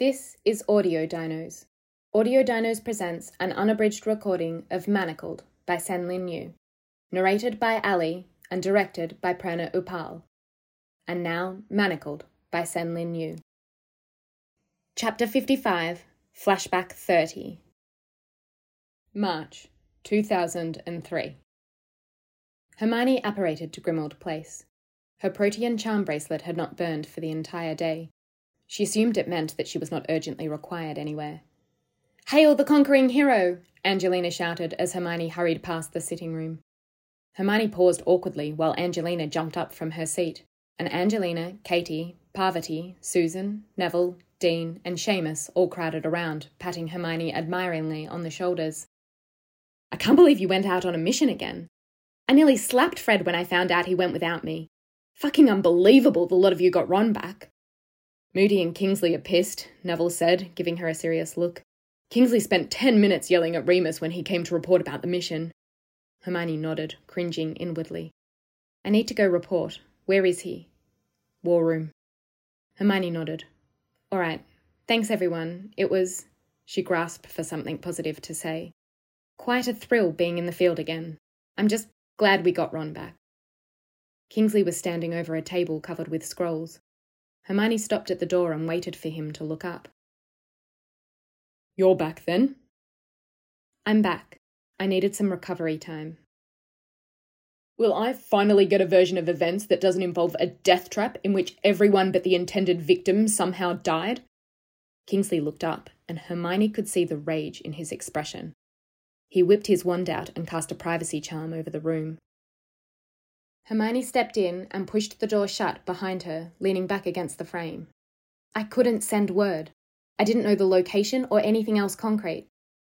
This is Audio Dinos. Audio Dinos presents an unabridged recording of Manacled by Senlin Yu, narrated by Ali and directed by Prerna Upal. And now, Manacled by Senlin Yu. Chapter 55 Flashback 30 March 2003 Hermione apparated to Grimmauld Place. Her protean charm bracelet had not burned for the entire day. She assumed it meant that she was not urgently required anywhere. Hail the conquering hero! Angelina shouted as Hermione hurried past the sitting room. Hermione paused awkwardly while Angelina jumped up from her seat, and Angelina, Katie, Parvati, Susan, Neville, Dean, and Seamus all crowded around, patting Hermione admiringly on the shoulders. I can't believe you went out on a mission again. I nearly slapped Fred when I found out he went without me. Fucking unbelievable the lot of you got Ron back. Moody and Kingsley are pissed, Neville said, giving her a serious look. Kingsley spent ten minutes yelling at Remus when he came to report about the mission. Hermione nodded, cringing inwardly. I need to go report. Where is he? War room. Hermione nodded. All right. Thanks, everyone. It was. She grasped for something positive to say. Quite a thrill being in the field again. I'm just glad we got Ron back. Kingsley was standing over a table covered with scrolls. Hermione stopped at the door and waited for him to look up. You're back then? I'm back. I needed some recovery time. Will I finally get a version of events that doesn't involve a death trap in which everyone but the intended victim somehow died? Kingsley looked up, and Hermione could see the rage in his expression. He whipped his wand out and cast a privacy charm over the room. Hermione stepped in and pushed the door shut behind her, leaning back against the frame. I couldn't send word. I didn't know the location or anything else concrete.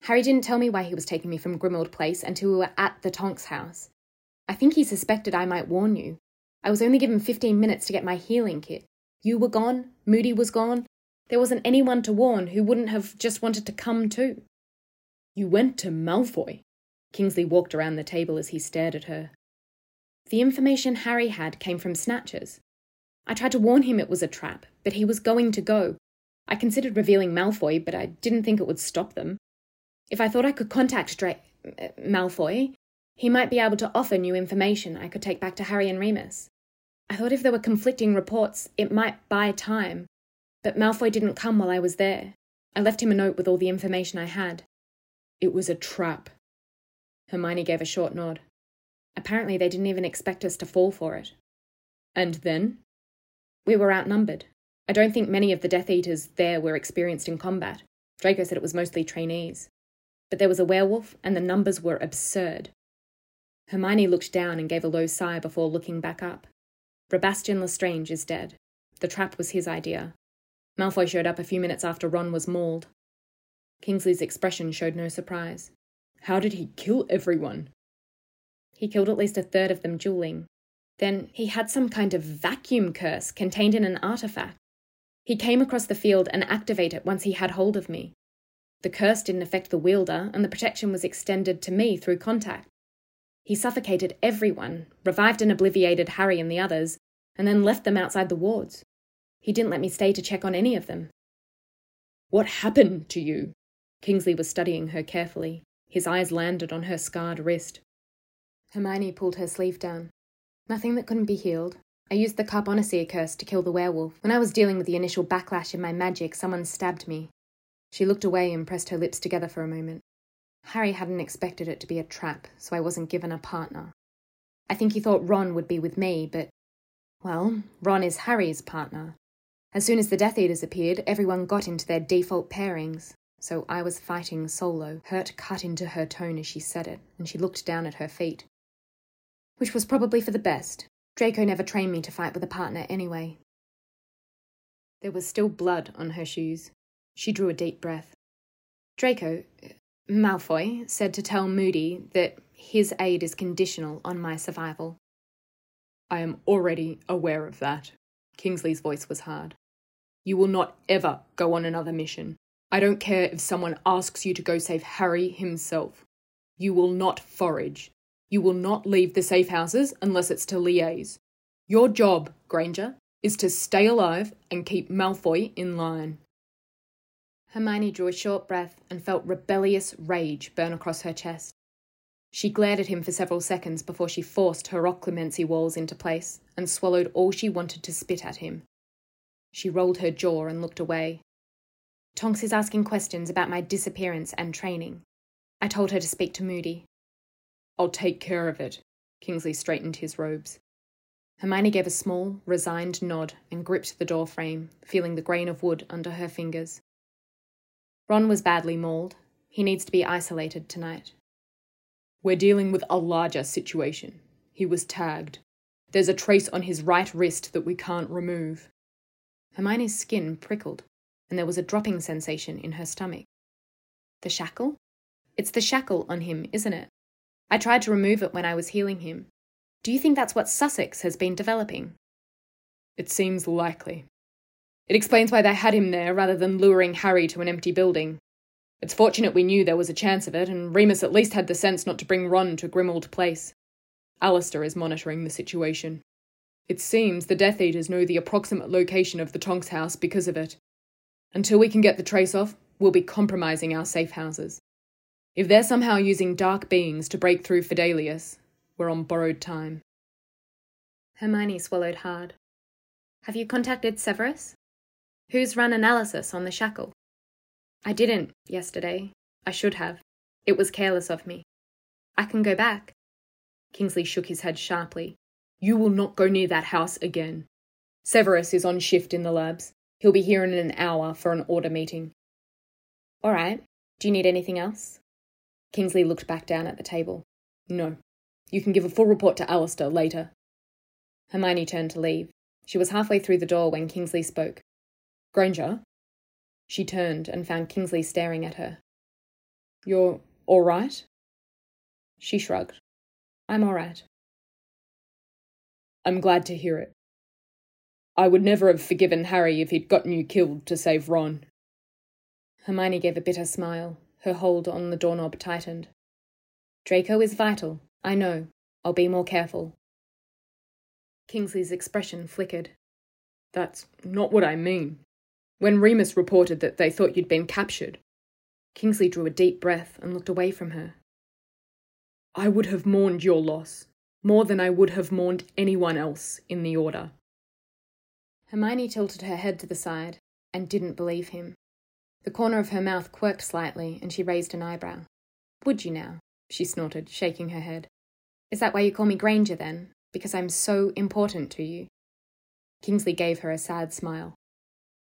Harry didn't tell me why he was taking me from Grimmauld Place until we were at the Tonks house. I think he suspected I might warn you. I was only given 15 minutes to get my healing kit. You were gone, Moody was gone. There wasn't anyone to warn who wouldn't have just wanted to come too. You went to Malfoy. Kingsley walked around the table as he stared at her. The information Harry had came from Snatchers. I tried to warn him it was a trap, but he was going to go. I considered revealing Malfoy, but I didn't think it would stop them. If I thought I could contact Dra- uh, Malfoy, he might be able to offer new information I could take back to Harry and Remus. I thought if there were conflicting reports, it might buy time. But Malfoy didn't come while I was there. I left him a note with all the information I had. It was a trap. Hermione gave a short nod. Apparently, they didn't even expect us to fall for it. And then? We were outnumbered. I don't think many of the Death Eaters there were experienced in combat. Draco said it was mostly trainees. But there was a werewolf, and the numbers were absurd. Hermione looked down and gave a low sigh before looking back up. Sebastian Lestrange is dead. The trap was his idea. Malfoy showed up a few minutes after Ron was mauled. Kingsley's expression showed no surprise. How did he kill everyone? He killed at least a third of them dueling. Then he had some kind of vacuum curse contained in an artifact. He came across the field and activated it once he had hold of me. The curse didn't affect the wielder, and the protection was extended to me through contact. He suffocated everyone, revived and obliviated Harry and the others, and then left them outside the wards. He didn't let me stay to check on any of them. What happened to you? Kingsley was studying her carefully. His eyes landed on her scarred wrist. Hermione pulled her sleeve down. Nothing that couldn't be healed. I used the Carbonaceae curse to kill the werewolf. When I was dealing with the initial backlash in my magic, someone stabbed me. She looked away and pressed her lips together for a moment. Harry hadn't expected it to be a trap, so I wasn't given a partner. I think he thought Ron would be with me, but. Well, Ron is Harry's partner. As soon as the Death Eaters appeared, everyone got into their default pairings. So I was fighting solo. Hurt cut into her tone as she said it, and she looked down at her feet which was probably for the best. Draco never trained me to fight with a partner anyway. There was still blood on her shoes. She drew a deep breath. Draco, Malfoy, said to tell Moody that his aid is conditional on my survival. I am already aware of that. Kingsley's voice was hard. You will not ever go on another mission. I don't care if someone asks you to go save Harry himself. You will not forage. You will not leave the safe houses unless it's to liaise. Your job, Granger, is to stay alive and keep Malfoy in line. Hermione drew a short breath and felt rebellious rage burn across her chest. She glared at him for several seconds before she forced her occlumency walls into place and swallowed all she wanted to spit at him. She rolled her jaw and looked away. Tonks is asking questions about my disappearance and training. I told her to speak to Moody. I'll take care of it. Kingsley straightened his robes. Hermione gave a small, resigned nod and gripped the door frame, feeling the grain of wood under her fingers. Ron was badly mauled. He needs to be isolated tonight. We're dealing with a larger situation. He was tagged. There's a trace on his right wrist that we can't remove. Hermione's skin prickled, and there was a dropping sensation in her stomach. The shackle? It's the shackle on him, isn't it? I tried to remove it when I was healing him. Do you think that's what Sussex has been developing? It seems likely. It explains why they had him there rather than luring Harry to an empty building. It's fortunate we knew there was a chance of it, and Remus at least had the sense not to bring Ron to Grimmauld Place. Alastor is monitoring the situation. It seems the Death Eaters know the approximate location of the Tonks house because of it. Until we can get the trace off, we'll be compromising our safe houses. If they're somehow using dark beings to break through Fidelius, we're on borrowed time. Hermione swallowed hard. Have you contacted Severus? Who's run analysis on the shackle? I didn't yesterday. I should have. It was careless of me. I can go back. Kingsley shook his head sharply. You will not go near that house again. Severus is on shift in the labs. He'll be here in an hour for an order meeting. All right. Do you need anything else? Kingsley looked back down at the table. No. You can give a full report to Alastor later. Hermione turned to leave. She was halfway through the door when Kingsley spoke. Granger? She turned and found Kingsley staring at her. You're all right? She shrugged. I'm all right. I'm glad to hear it. I would never have forgiven Harry if he'd gotten you killed to save Ron. Hermione gave a bitter smile. Her hold on the doorknob tightened. Draco is vital. I know. I'll be more careful. Kingsley's expression flickered. That's not what I mean. When Remus reported that they thought you'd been captured, Kingsley drew a deep breath and looked away from her. I would have mourned your loss more than I would have mourned anyone else in the Order. Hermione tilted her head to the side and didn't believe him. The corner of her mouth quirked slightly and she raised an eyebrow. Would you now? she snorted, shaking her head. Is that why you call me Granger then? Because I'm so important to you? Kingsley gave her a sad smile.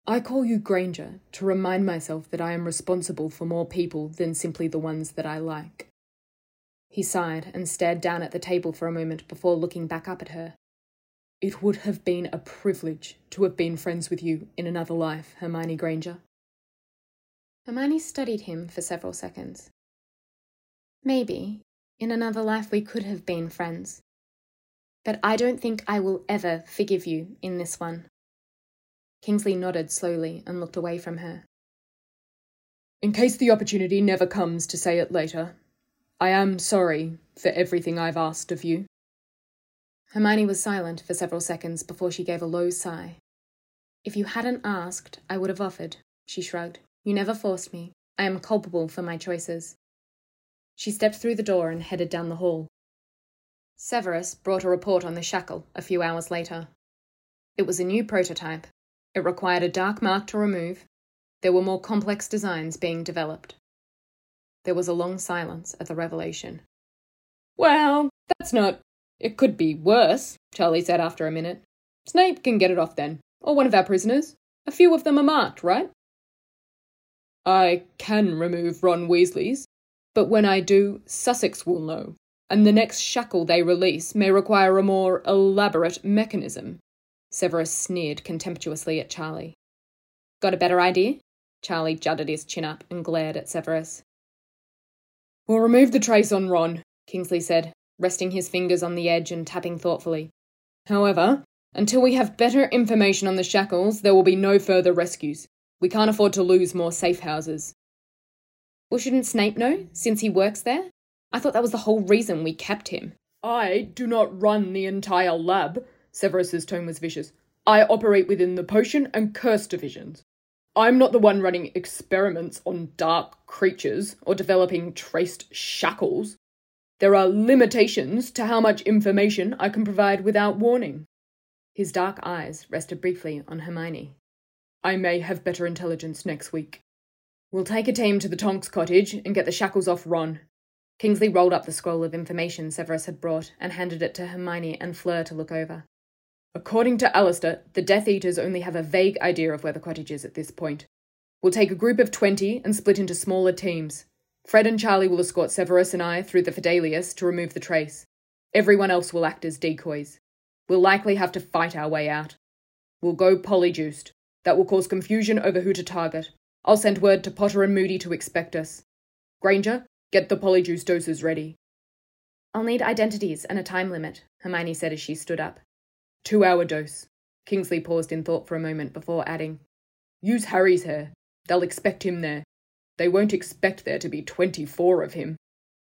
I call you Granger to remind myself that I am responsible for more people than simply the ones that I like. He sighed and stared down at the table for a moment before looking back up at her. It would have been a privilege to have been friends with you in another life, Hermione Granger. Hermione studied him for several seconds. Maybe, in another life, we could have been friends. But I don't think I will ever forgive you in this one. Kingsley nodded slowly and looked away from her. In case the opportunity never comes to say it later, I am sorry for everything I've asked of you. Hermione was silent for several seconds before she gave a low sigh. If you hadn't asked, I would have offered, she shrugged. You never forced me. I am culpable for my choices. She stepped through the door and headed down the hall. Severus brought a report on the shackle a few hours later. It was a new prototype, it required a dark mark to remove. There were more complex designs being developed. There was a long silence at the revelation. Well, that's not. It could be worse, Charlie said after a minute. Snape can get it off then, or one of our prisoners. A few of them are marked, right? I can remove Ron Weasley's, but when I do, Sussex will know, and the next shackle they release may require a more elaborate mechanism. Severus sneered contemptuously at Charlie. Got a better idea? Charlie jutted his chin up and glared at Severus. We'll remove the trace on Ron, Kingsley said, resting his fingers on the edge and tapping thoughtfully. However, until we have better information on the shackles, there will be no further rescues. We can't afford to lose more safe houses. Well, shouldn't Snape know, since he works there? I thought that was the whole reason we kept him. I do not run the entire lab, Severus's tone was vicious. I operate within the potion and curse divisions. I'm not the one running experiments on dark creatures or developing traced shackles. There are limitations to how much information I can provide without warning. His dark eyes rested briefly on Hermione. I may have better intelligence next week. We'll take a team to the Tonks cottage and get the shackles off Ron. Kingsley rolled up the scroll of information Severus had brought and handed it to Hermione and Fleur to look over. According to Alastor, the Death Eaters only have a vague idea of where the cottage is at this point. We'll take a group of 20 and split into smaller teams. Fred and Charlie will escort Severus and I through the Fidelius to remove the trace. Everyone else will act as decoys. We'll likely have to fight our way out. We'll go polyjuiced. That will cause confusion over who to target. I'll send word to Potter and Moody to expect us. Granger, get the polyjuice doses ready. I'll need identities and a time limit, Hermione said as she stood up. Two hour dose. Kingsley paused in thought for a moment before adding, Use Harry's hair. They'll expect him there. They won't expect there to be 24 of him.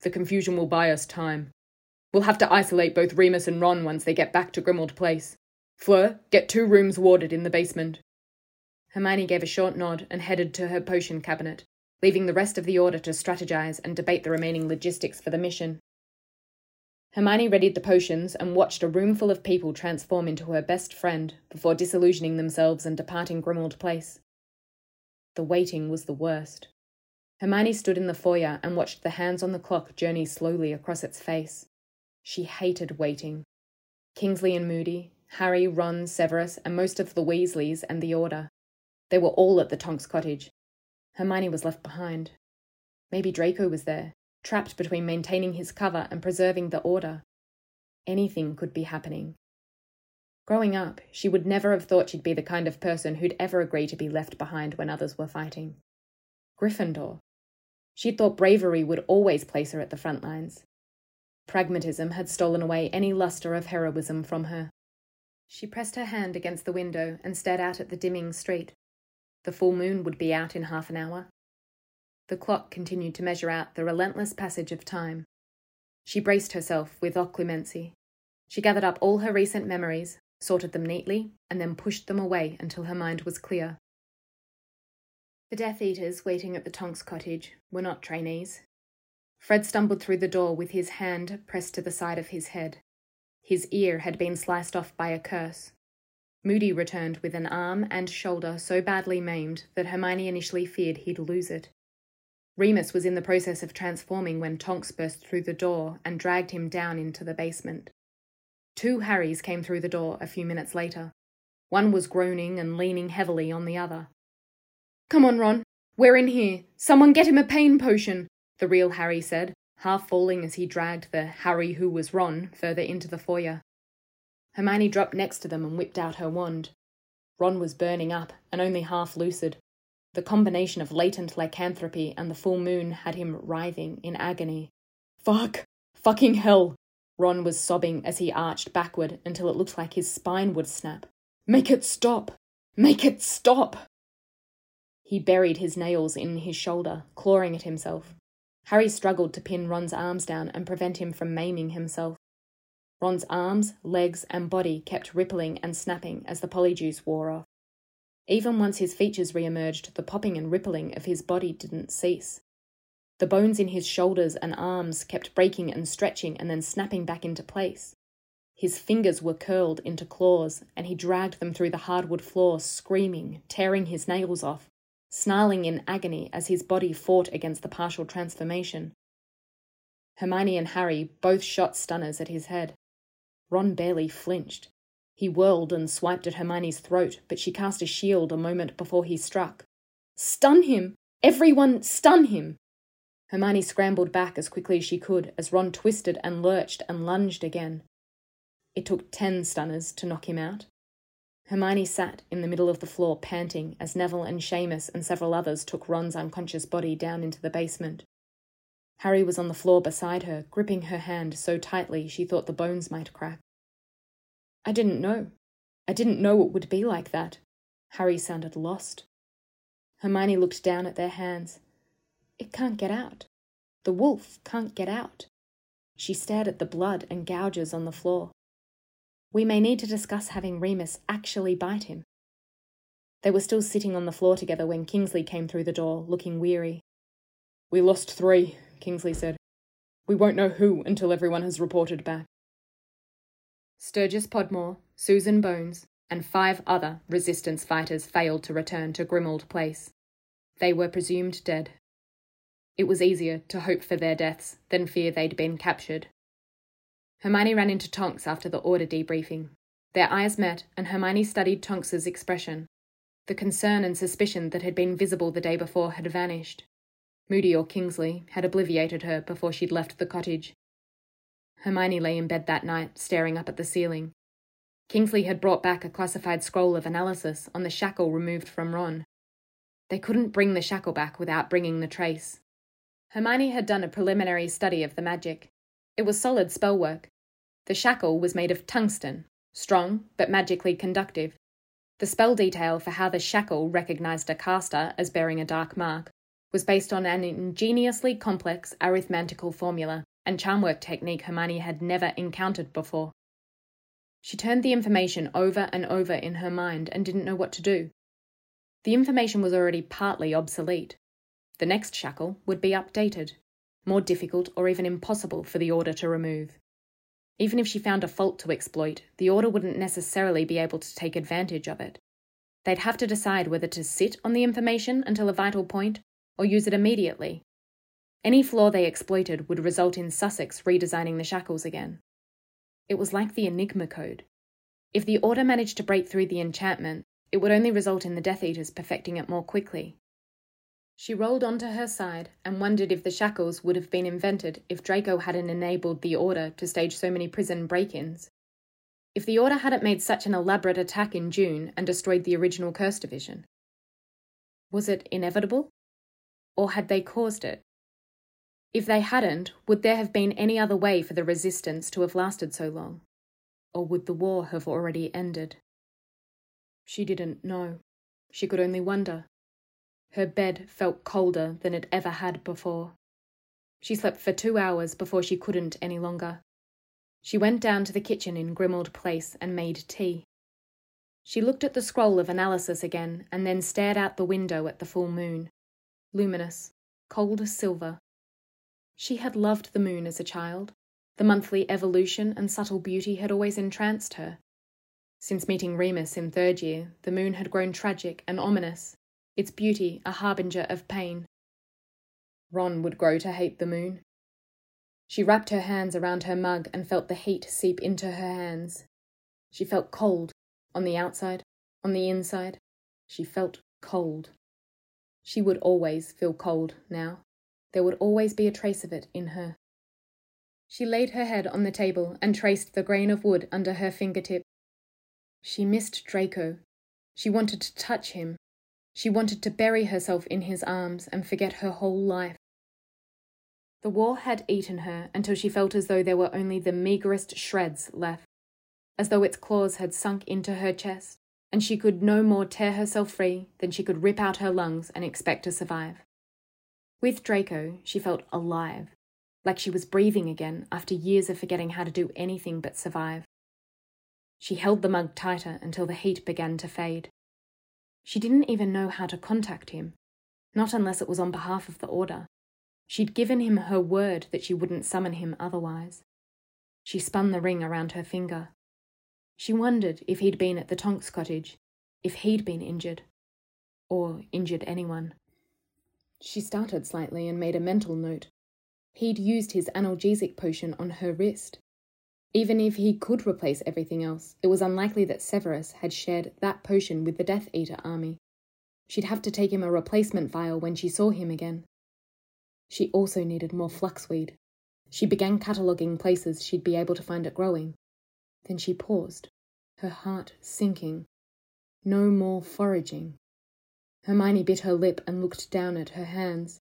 The confusion will buy us time. We'll have to isolate both Remus and Ron once they get back to Grimmauld Place. Fleur, get two rooms warded in the basement. Hermione gave a short nod and headed to her potion cabinet, leaving the rest of the order to strategize and debate the remaining logistics for the mission. Hermione readied the potions and watched a roomful of people transform into her best friend before disillusioning themselves and departing Grimmauld Place. The waiting was the worst. Hermione stood in the foyer and watched the hands on the clock journey slowly across its face. She hated waiting. Kingsley and Moody, Harry, Ron, Severus, and most of the Weasleys and the Order. They were all at the Tonks cottage. Hermione was left behind. Maybe Draco was there, trapped between maintaining his cover and preserving the order. Anything could be happening. Growing up, she would never have thought she'd be the kind of person who'd ever agree to be left behind when others were fighting. Gryffindor. She'd thought bravery would always place her at the front lines. Pragmatism had stolen away any luster of heroism from her. She pressed her hand against the window and stared out at the dimming street. The full moon would be out in half an hour. The clock continued to measure out the relentless passage of time. She braced herself with occlumency. She gathered up all her recent memories, sorted them neatly, and then pushed them away until her mind was clear. The Death Eaters waiting at the Tonks cottage were not trainees. Fred stumbled through the door with his hand pressed to the side of his head. His ear had been sliced off by a curse. Moody returned with an arm and shoulder so badly maimed that Hermione initially feared he'd lose it. Remus was in the process of transforming when Tonks burst through the door and dragged him down into the basement. Two Harrys came through the door a few minutes later. One was groaning and leaning heavily on the other. Come on, Ron. We're in here. Someone get him a pain potion, the real Harry said, half falling as he dragged the Harry who was Ron further into the foyer. Hermione dropped next to them and whipped out her wand. Ron was burning up and only half lucid. The combination of latent lycanthropy and the full moon had him writhing in agony. Fuck! Fucking hell! Ron was sobbing as he arched backward until it looked like his spine would snap. Make it stop! Make it stop! He buried his nails in his shoulder, clawing at himself. Harry struggled to pin Ron's arms down and prevent him from maiming himself. Ron's arms, legs, and body kept rippling and snapping as the polyjuice wore off. Even once his features re-emerged, the popping and rippling of his body didn't cease. The bones in his shoulders and arms kept breaking and stretching and then snapping back into place. His fingers were curled into claws, and he dragged them through the hardwood floor, screaming, tearing his nails off, snarling in agony as his body fought against the partial transformation. Hermione and Harry both shot stunners at his head. Ron barely flinched. He whirled and swiped at Hermione's throat, but she cast a shield a moment before he struck. Stun him! Everyone, stun him! Hermione scrambled back as quickly as she could as Ron twisted and lurched and lunged again. It took ten stunners to knock him out. Hermione sat in the middle of the floor panting as Neville and Seamus and several others took Ron's unconscious body down into the basement. Harry was on the floor beside her, gripping her hand so tightly she thought the bones might crack. I didn't know. I didn't know it would be like that. Harry sounded lost. Hermione looked down at their hands. It can't get out. The wolf can't get out. She stared at the blood and gouges on the floor. We may need to discuss having Remus actually bite him. They were still sitting on the floor together when Kingsley came through the door, looking weary. We lost three, Kingsley said. We won't know who until everyone has reported back. Sturgis Podmore, Susan Bones, and five other resistance fighters failed to return to Grimmauld Place. They were presumed dead. It was easier to hope for their deaths than fear they'd been captured. Hermione ran into Tonks after the order debriefing. Their eyes met, and Hermione studied Tonks's expression. The concern and suspicion that had been visible the day before had vanished. Moody or Kingsley had obliviated her before she'd left the cottage. Hermione lay in bed that night, staring up at the ceiling. Kingsley had brought back a classified scroll of analysis on the shackle removed from Ron. They couldn't bring the shackle back without bringing the trace. Hermione had done a preliminary study of the magic. It was solid spell work. The shackle was made of tungsten, strong but magically conductive. The spell detail for how the shackle recognized a caster as bearing a dark mark was based on an ingeniously complex arithmetical formula and charm work technique Hermione had never encountered before. She turned the information over and over in her mind and didn't know what to do. The information was already partly obsolete. The next shackle would be updated, more difficult or even impossible for the Order to remove. Even if she found a fault to exploit, the Order wouldn't necessarily be able to take advantage of it. They'd have to decide whether to sit on the information until a vital point or use it immediately any flaw they exploited would result in Sussex redesigning the shackles again. It was like the Enigma code. If the Order managed to break through the enchantment, it would only result in the Death Eaters perfecting it more quickly. She rolled onto her side and wondered if the shackles would have been invented if Draco hadn't enabled the Order to stage so many prison break ins. If the Order hadn't made such an elaborate attack in June and destroyed the original Curse Division. Was it inevitable? Or had they caused it? If they hadn't, would there have been any other way for the resistance to have lasted so long? Or would the war have already ended? She didn't know. She could only wonder. Her bed felt colder than it ever had before. She slept for two hours before she couldn't any longer. She went down to the kitchen in Grimmauld Place and made tea. She looked at the scroll of analysis again and then stared out the window at the full moon. Luminous, cold as silver, she had loved the moon as a child. The monthly evolution and subtle beauty had always entranced her. Since meeting Remus in third year, the moon had grown tragic and ominous, its beauty a harbinger of pain. Ron would grow to hate the moon. She wrapped her hands around her mug and felt the heat seep into her hands. She felt cold, on the outside, on the inside. She felt cold. She would always feel cold now. There would always be a trace of it in her. She laid her head on the table and traced the grain of wood under her fingertip. She missed Draco. She wanted to touch him. She wanted to bury herself in his arms and forget her whole life. The war had eaten her until she felt as though there were only the meagerest shreds left, as though its claws had sunk into her chest, and she could no more tear herself free than she could rip out her lungs and expect to survive. With Draco, she felt alive, like she was breathing again after years of forgetting how to do anything but survive. She held the mug tighter until the heat began to fade. She didn't even know how to contact him, not unless it was on behalf of the Order. She'd given him her word that she wouldn't summon him otherwise. She spun the ring around her finger. She wondered if he'd been at the Tonks cottage, if he'd been injured, or injured anyone. She started slightly and made a mental note. He'd used his analgesic potion on her wrist. Even if he could replace everything else, it was unlikely that Severus had shared that potion with the Death Eater army. She'd have to take him a replacement vial when she saw him again. She also needed more fluxweed. She began cataloguing places she'd be able to find it growing. Then she paused, her heart sinking. No more foraging. Hermione bit her lip and looked down at her hands.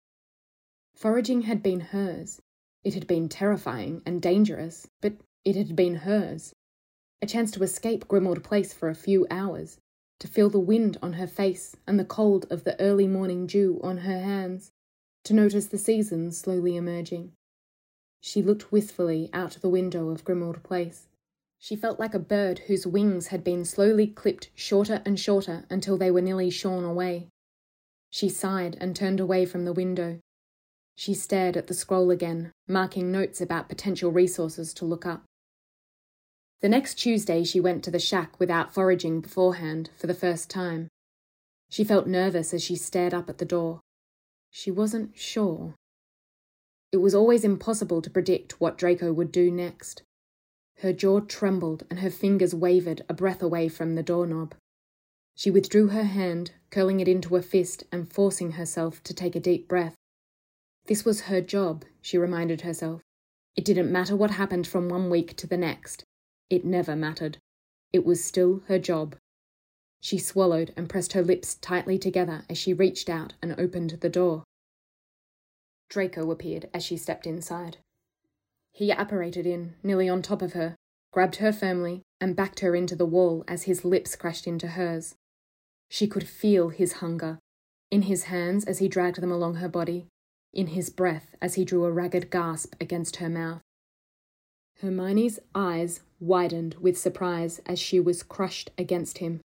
Foraging had been hers. It had been terrifying and dangerous, but it had been hers. A chance to escape Grimmauld Place for a few hours, to feel the wind on her face and the cold of the early morning dew on her hands, to notice the seasons slowly emerging. She looked wistfully out the window of Grimmauld Place. She felt like a bird whose wings had been slowly clipped shorter and shorter until they were nearly shorn away. She sighed and turned away from the window. She stared at the scroll again, marking notes about potential resources to look up. The next Tuesday, she went to the shack without foraging beforehand for the first time. She felt nervous as she stared up at the door. She wasn't sure. It was always impossible to predict what Draco would do next. Her jaw trembled and her fingers wavered a breath away from the doorknob. She withdrew her hand, curling it into a fist and forcing herself to take a deep breath. This was her job, she reminded herself. It didn't matter what happened from one week to the next. It never mattered. It was still her job. She swallowed and pressed her lips tightly together as she reached out and opened the door. Draco appeared as she stepped inside. He apparated in, nearly on top of her, grabbed her firmly, and backed her into the wall as his lips crashed into hers. She could feel his hunger, in his hands as he dragged them along her body, in his breath as he drew a ragged gasp against her mouth. Hermione's eyes widened with surprise as she was crushed against him.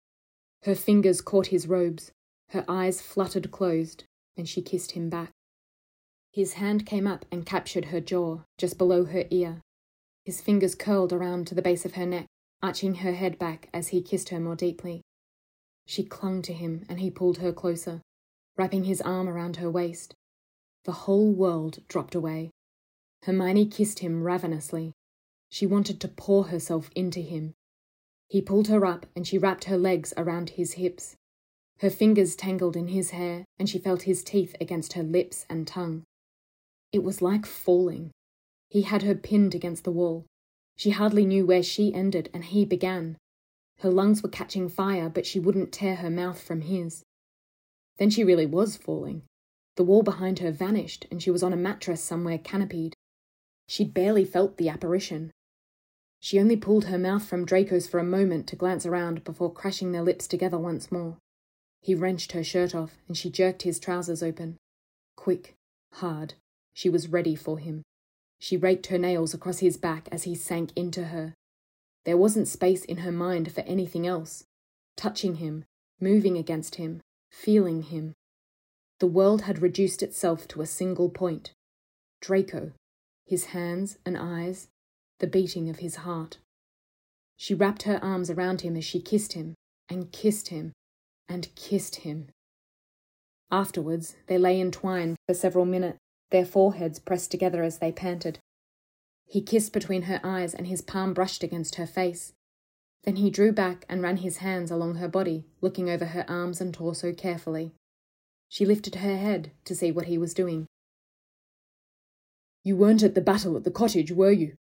Her fingers caught his robes, her eyes fluttered closed, and she kissed him back. His hand came up and captured her jaw, just below her ear. His fingers curled around to the base of her neck, arching her head back as he kissed her more deeply. She clung to him and he pulled her closer, wrapping his arm around her waist. The whole world dropped away. Hermione kissed him ravenously. She wanted to pour herself into him. He pulled her up and she wrapped her legs around his hips. Her fingers tangled in his hair and she felt his teeth against her lips and tongue. It was like falling. He had her pinned against the wall. She hardly knew where she ended and he began. Her lungs were catching fire, but she wouldn't tear her mouth from his. Then she really was falling. The wall behind her vanished, and she was on a mattress somewhere canopied. She barely felt the apparition. She only pulled her mouth from Draco's for a moment to glance around before crashing their lips together once more. He wrenched her shirt off, and she jerked his trousers open. Quick, hard, she was ready for him. She raked her nails across his back as he sank into her. There wasn't space in her mind for anything else. Touching him, moving against him, feeling him. The world had reduced itself to a single point Draco, his hands and eyes, the beating of his heart. She wrapped her arms around him as she kissed him, and kissed him, and kissed him. Afterwards, they lay entwined for several minutes, their foreheads pressed together as they panted. He kissed between her eyes and his palm brushed against her face. Then he drew back and ran his hands along her body, looking over her arms and torso carefully. She lifted her head to see what he was doing. You weren't at the battle at the cottage, were you?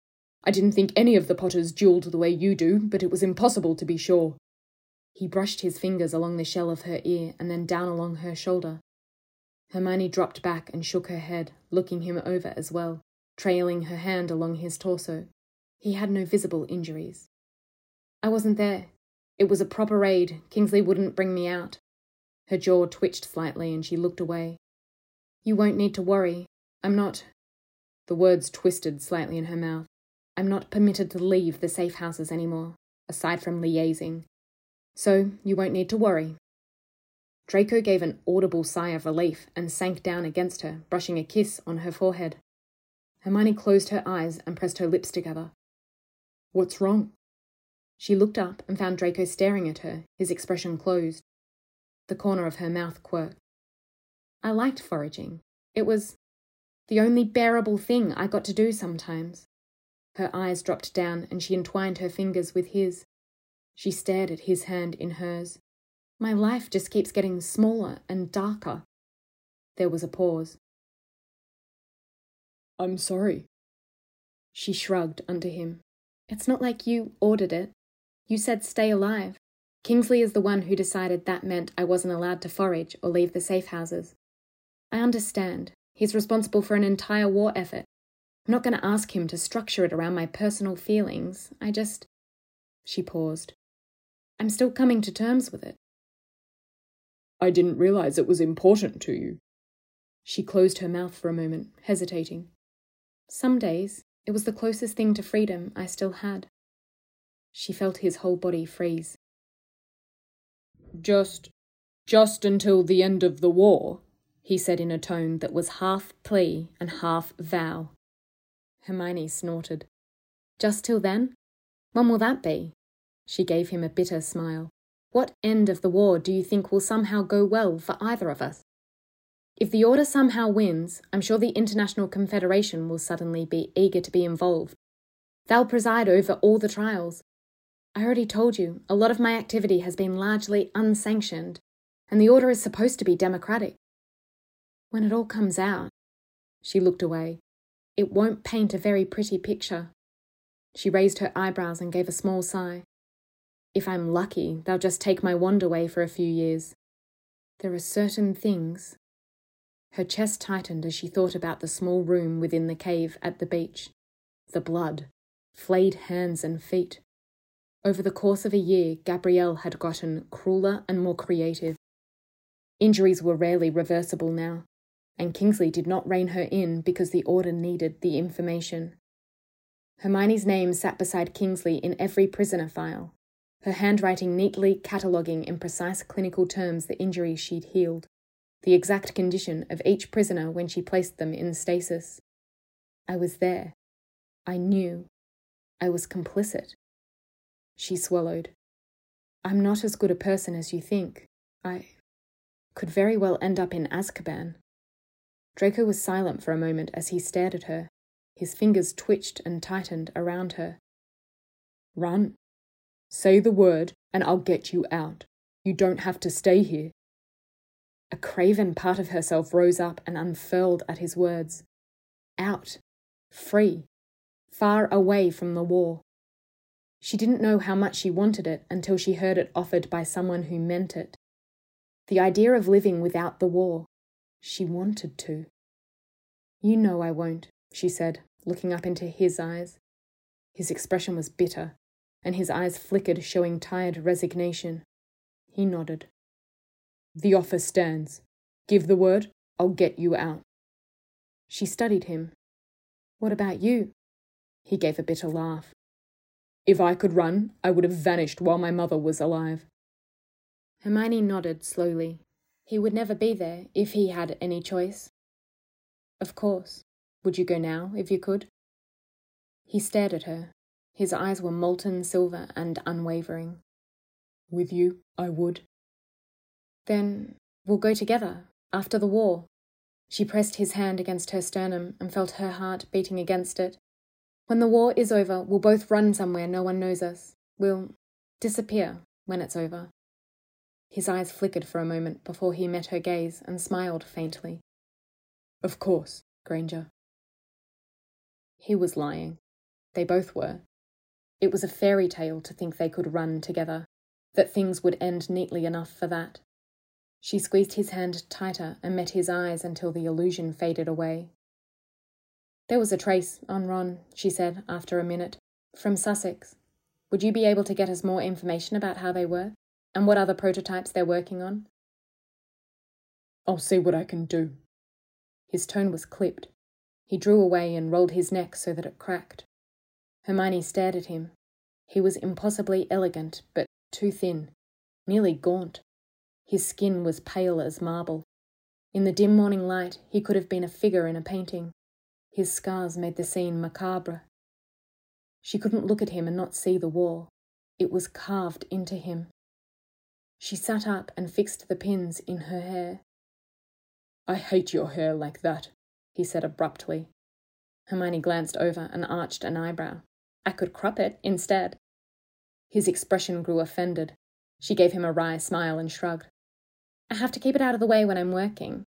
I didn't think any of the Potters duelled the way you do, but it was impossible to be sure. He brushed his fingers along the shell of her ear and then down along her shoulder, Hermione dropped back and shook her head, looking him over as well, trailing her hand along his torso. He had no visible injuries. I wasn't there. It was a proper raid. Kingsley wouldn't bring me out. Her jaw twitched slightly and she looked away. You won't need to worry. I'm not. The words twisted slightly in her mouth. I'm not permitted to leave the safe houses anymore, aside from liaising. So you won't need to worry. Draco gave an audible sigh of relief and sank down against her, brushing a kiss on her forehead. Hermione closed her eyes and pressed her lips together. What's wrong? She looked up and found Draco staring at her, his expression closed. The corner of her mouth quirked. I liked foraging. It was the only bearable thing I got to do sometimes. Her eyes dropped down and she entwined her fingers with his. She stared at his hand in hers. My life just keeps getting smaller and darker. There was a pause. I'm sorry. She shrugged under him. It's not like you ordered it. You said stay alive. Kingsley is the one who decided that meant I wasn't allowed to forage or leave the safe houses. I understand. He's responsible for an entire war effort. I'm not going to ask him to structure it around my personal feelings. I just. She paused. I'm still coming to terms with it. I didn't realize it was important to you. She closed her mouth for a moment, hesitating. Some days, it was the closest thing to freedom I still had. She felt his whole body freeze. Just. just until the end of the war, he said in a tone that was half plea and half vow. Hermione snorted. Just till then? When will that be? She gave him a bitter smile. What end of the war do you think will somehow go well for either of us? If the Order somehow wins, I'm sure the International Confederation will suddenly be eager to be involved. They'll preside over all the trials. I already told you, a lot of my activity has been largely unsanctioned, and the Order is supposed to be democratic. When it all comes out, she looked away. It won't paint a very pretty picture. She raised her eyebrows and gave a small sigh. If I'm lucky, they'll just take my wand away for a few years. There are certain things her chest tightened as she thought about the small room within the cave at the beach. The blood, flayed hands and feet. Over the course of a year, Gabrielle had gotten crueler and more creative. Injuries were rarely reversible now, and Kingsley did not rein her in because the Order needed the information. Hermione's name sat beside Kingsley in every prisoner file, her handwriting neatly cataloguing in precise clinical terms the injuries she'd healed the exact condition of each prisoner when she placed them in stasis. I was there. I knew. I was complicit. She swallowed. I'm not as good a person as you think. I could very well end up in Azkaban. Draco was silent for a moment as he stared at her. His fingers twitched and tightened around her. Run. Say the word, and I'll get you out. You don't have to stay here. A craven part of herself rose up and unfurled at his words. Out, free, far away from the war. She didn't know how much she wanted it until she heard it offered by someone who meant it. The idea of living without the war. She wanted to. You know I won't, she said, looking up into his eyes. His expression was bitter, and his eyes flickered, showing tired resignation. He nodded. The offer stands. Give the word, I'll get you out. She studied him. What about you? He gave a bitter laugh. If I could run, I would have vanished while my mother was alive. Hermione nodded slowly. He would never be there if he had any choice. Of course. Would you go now, if you could? He stared at her. His eyes were molten silver and unwavering. With you, I would. Then we'll go together, after the war. She pressed his hand against her sternum and felt her heart beating against it. When the war is over, we'll both run somewhere no one knows us. We'll disappear when it's over. His eyes flickered for a moment before he met her gaze and smiled faintly. Of course, Granger. He was lying. They both were. It was a fairy tale to think they could run together, that things would end neatly enough for that. She squeezed his hand tighter and met his eyes until the illusion faded away. There was a trace on Ron, she said after a minute, from Sussex. Would you be able to get us more information about how they work and what other prototypes they're working on? I'll see what I can do. His tone was clipped. He drew away and rolled his neck so that it cracked. Hermione stared at him. He was impossibly elegant, but too thin, nearly gaunt. His skin was pale as marble. In the dim morning light, he could have been a figure in a painting. His scars made the scene macabre. She couldn't look at him and not see the war. It was carved into him. She sat up and fixed the pins in her hair. I hate your hair like that, he said abruptly. Hermione glanced over and arched an eyebrow. I could crop it instead. His expression grew offended. She gave him a wry smile and shrugged. I have to keep it out of the way when I'm working.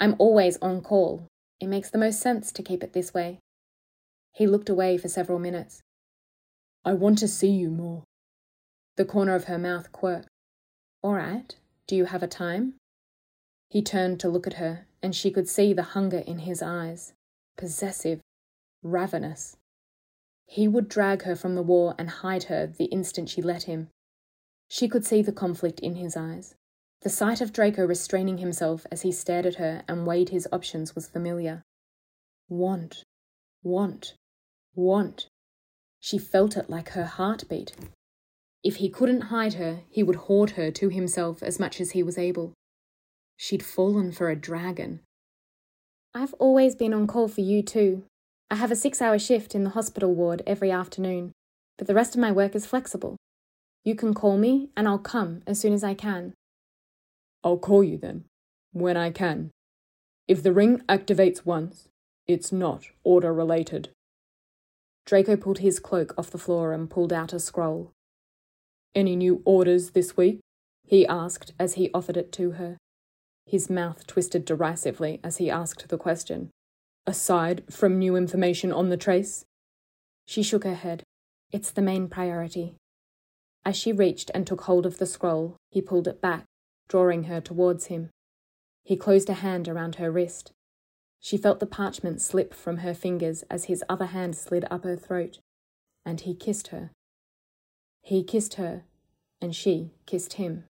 I'm always on call. It makes the most sense to keep it this way. He looked away for several minutes. I want to see you more. The corner of her mouth quirked. All right. Do you have a time? He turned to look at her, and she could see the hunger in his eyes possessive, ravenous. He would drag her from the war and hide her the instant she let him. She could see the conflict in his eyes. The sight of Draco restraining himself as he stared at her and weighed his options was familiar. Want, want, want. She felt it like her heartbeat. If he couldn't hide her, he would hoard her to himself as much as he was able. She'd fallen for a dragon. I've always been on call for you, too. I have a six hour shift in the hospital ward every afternoon, but the rest of my work is flexible. You can call me, and I'll come as soon as I can. I'll call you then, when I can. If the ring activates once, it's not order related. Draco pulled his cloak off the floor and pulled out a scroll. Any new orders this week? he asked as he offered it to her. His mouth twisted derisively as he asked the question. Aside from new information on the trace? She shook her head. It's the main priority. As she reached and took hold of the scroll, he pulled it back, drawing her towards him. He closed a hand around her wrist. She felt the parchment slip from her fingers as his other hand slid up her throat, and he kissed her. He kissed her, and she kissed him.